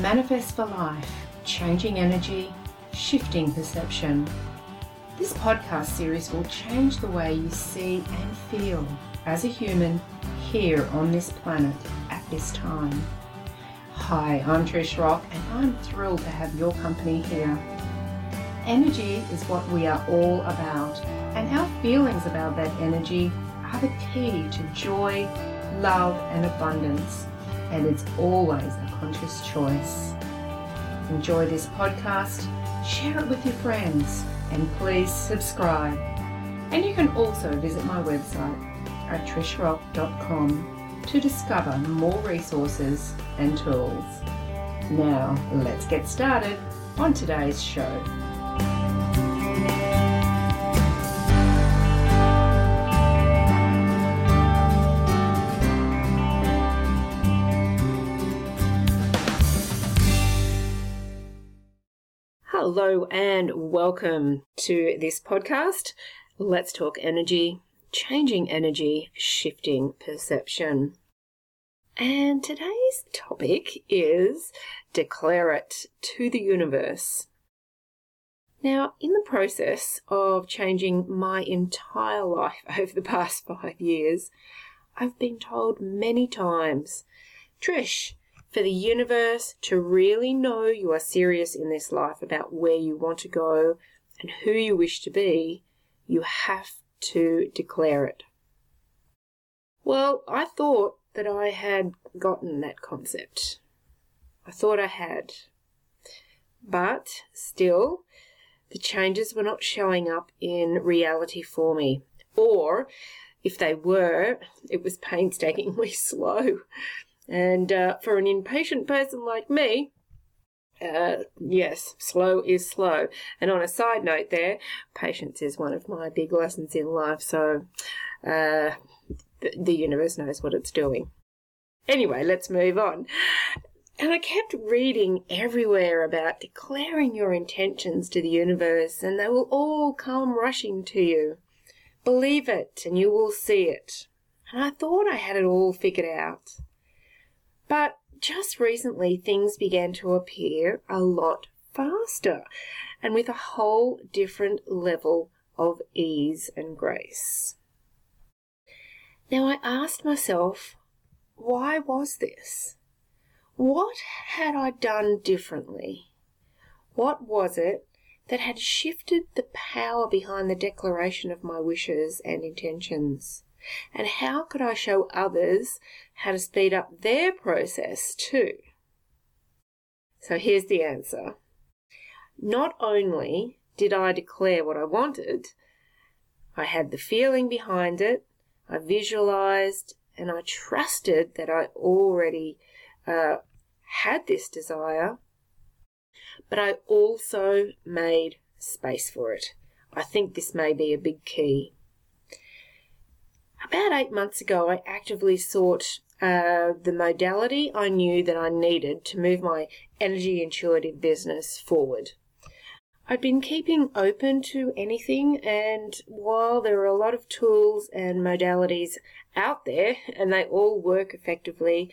Manifest for Life Changing Energy, Shifting Perception. This podcast series will change the way you see and feel as a human here on this planet at this time. Hi, I'm Trish Rock, and I'm thrilled to have your company here. Energy is what we are all about, and our feelings about that energy are the key to joy, love, and abundance. And it's always a conscious choice. Enjoy this podcast, share it with your friends, and please subscribe. And you can also visit my website at trishrock.com to discover more resources and tools. Now, let's get started on today's show. Hello and welcome to this podcast. Let's talk energy, changing energy, shifting perception. And today's topic is declare it to the universe. Now, in the process of changing my entire life over the past five years, I've been told many times, Trish, for the universe to really know you are serious in this life about where you want to go and who you wish to be, you have to declare it. Well, I thought that I had gotten that concept. I thought I had. But still, the changes were not showing up in reality for me. Or, if they were, it was painstakingly slow. And uh, for an impatient person like me, uh, yes, slow is slow. And on a side note, there, patience is one of my big lessons in life. So uh, the, the universe knows what it's doing. Anyway, let's move on. And I kept reading everywhere about declaring your intentions to the universe, and they will all come rushing to you. Believe it, and you will see it. And I thought I had it all figured out. But just recently, things began to appear a lot faster and with a whole different level of ease and grace. Now, I asked myself, why was this? What had I done differently? What was it that had shifted the power behind the declaration of my wishes and intentions? And how could I show others how to speed up their process too? So here's the answer. Not only did I declare what I wanted, I had the feeling behind it, I visualized, and I trusted that I already uh, had this desire, but I also made space for it. I think this may be a big key. About eight months ago, I actively sought uh, the modality I knew that I needed to move my energy intuitive business forward. I'd been keeping open to anything, and while there are a lot of tools and modalities out there and they all work effectively,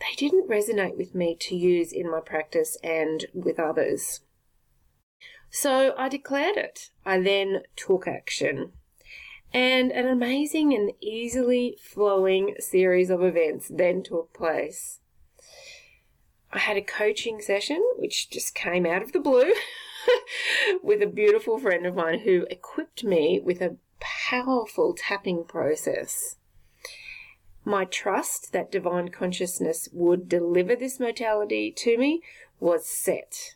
they didn't resonate with me to use in my practice and with others. So I declared it. I then took action and an amazing and easily flowing series of events then took place. I had a coaching session, which just came out of the blue, with a beautiful friend of mine who equipped me with a powerful tapping process. My trust that divine consciousness would deliver this modality to me was set.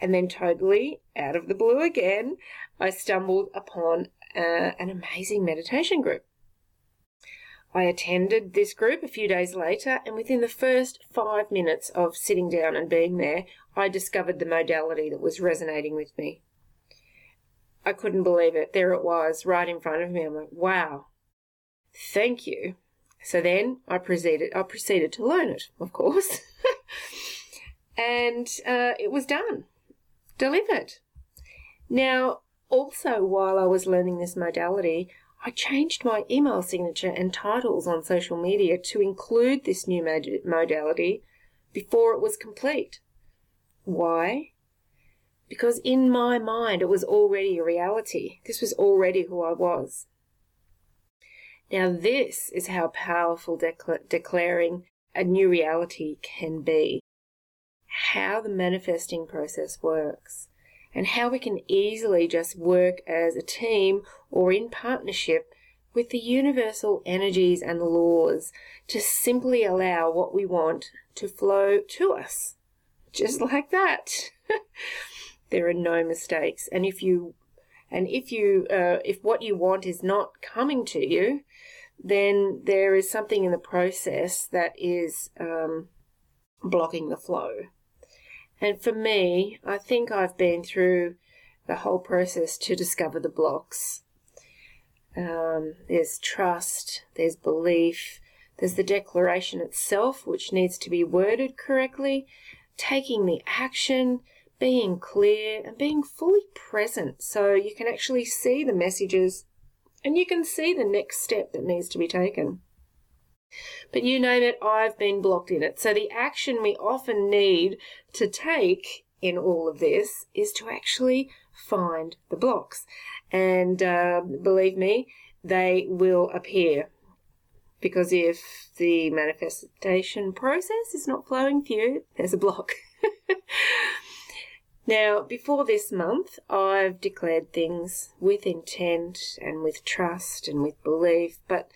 And then, totally out of the blue again, I stumbled upon uh, an amazing meditation group. I attended this group a few days later, and within the first five minutes of sitting down and being there, I discovered the modality that was resonating with me. I couldn't believe it. There it was, right in front of me. I'm like, wow, thank you. So then I proceeded, I proceeded to learn it, of course. and uh, it was done, delivered. Now, also, while I was learning this modality, I changed my email signature and titles on social media to include this new modality before it was complete. Why? Because in my mind it was already a reality. This was already who I was. Now, this is how powerful decla- declaring a new reality can be. How the manifesting process works, and how we can easily just work as a team or in partnership with the universal energies and laws to simply allow what we want to flow to us. Just like that. there are no mistakes. And if you and if you uh, if what you want is not coming to you, then there is something in the process that is um, blocking the flow. And for me, I think I've been through the whole process to discover the blocks. Um, there's trust, there's belief, there's the declaration itself, which needs to be worded correctly, taking the action, being clear, and being fully present so you can actually see the messages and you can see the next step that needs to be taken. But you name it, I've been blocked in it. So the action we often need to take in all of this is to actually find the blocks. And uh, believe me, they will appear. Because if the manifestation process is not flowing for you, there's a block. now, before this month, I've declared things with intent and with trust and with belief, but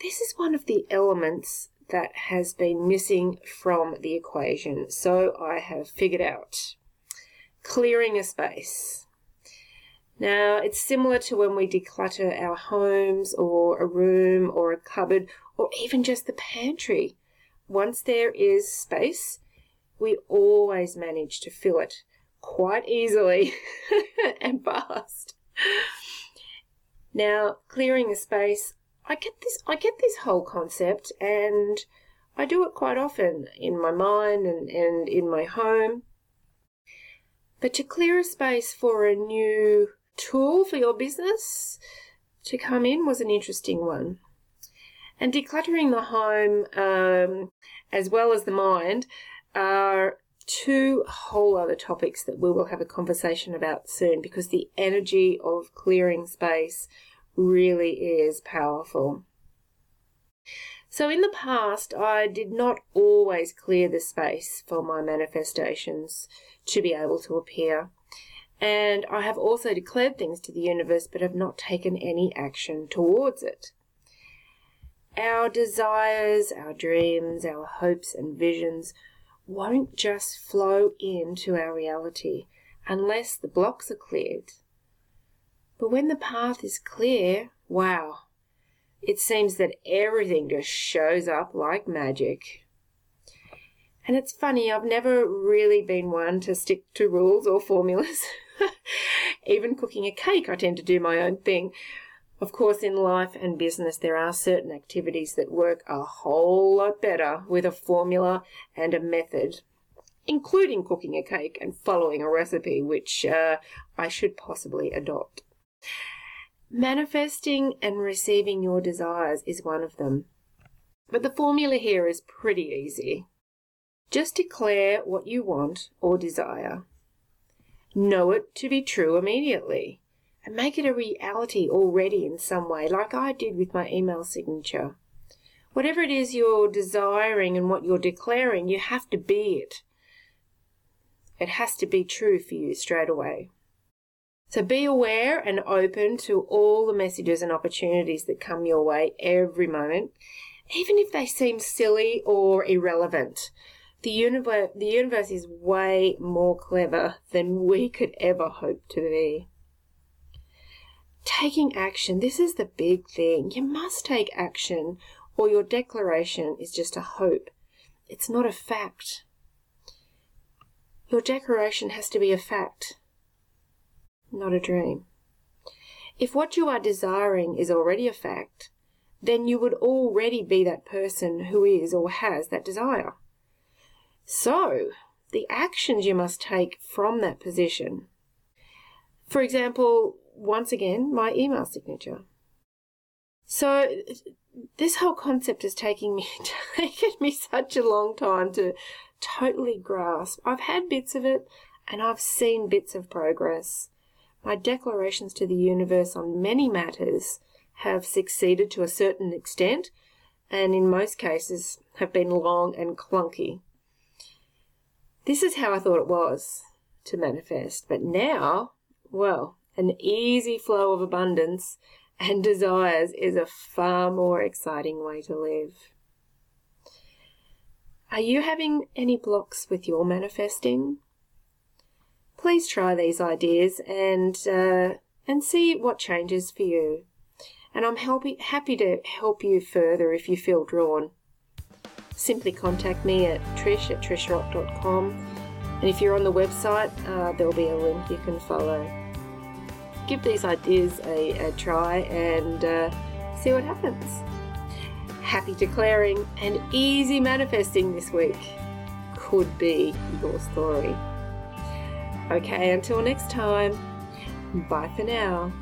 this is one of the elements that has been missing from the equation. So I have figured out clearing a space. Now, it's similar to when we declutter our homes or a room or a cupboard or even just the pantry. Once there is space, we always manage to fill it quite easily and fast. Now, clearing a space, I get this I get this whole concept and I do it quite often in my mind and, and in my home. But to clear a space for a new tool for your business to come in was an interesting one. And decluttering the home, um, as well as the mind, are two whole other topics that we will have a conversation about soon because the energy of clearing space really is powerful. So, in the past, I did not always clear the space for my manifestations to be able to appear. And I have also declared things to the universe but have not taken any action towards it. Our desires, our dreams, our hopes and visions won't just flow into our reality unless the blocks are cleared. But when the path is clear, wow, it seems that everything just shows up like magic. And it's funny, I've never really been one to stick to rules or formulas. Even cooking a cake, I tend to do my own thing. Of course, in life and business, there are certain activities that work a whole lot better with a formula and a method, including cooking a cake and following a recipe, which uh, I should possibly adopt. Manifesting and receiving your desires is one of them. But the formula here is pretty easy. Just declare what you want or desire know it to be true immediately and make it a reality already in some way, like I did with my email signature. Whatever it is you're desiring and what you're declaring, you have to be it. It has to be true for you straight away. So be aware and open to all the messages and opportunities that come your way every moment, even if they seem silly or irrelevant. The universe, the universe is way more clever than we could ever hope to be. Taking action, this is the big thing. You must take action, or your declaration is just a hope. It's not a fact. Your declaration has to be a fact, not a dream. If what you are desiring is already a fact, then you would already be that person who is or has that desire. So, the actions you must take from that position. For example, once again, my email signature. So this whole concept has taken me taken me such a long time to totally grasp. I've had bits of it and I've seen bits of progress. My declarations to the universe on many matters have succeeded to a certain extent and in most cases have been long and clunky. This is how I thought it was to manifest, but now, well, an easy flow of abundance and desires is a far more exciting way to live. Are you having any blocks with your manifesting? Please try these ideas and uh, and see what changes for you. And I'm happy happy to help you further if you feel drawn. Simply contact me at trish at trishrock.com. And if you're on the website, uh, there'll be a link you can follow give these ideas a, a try and uh, see what happens. Happy declaring and easy manifesting this week could be your story. Okay, until next time, bye for now.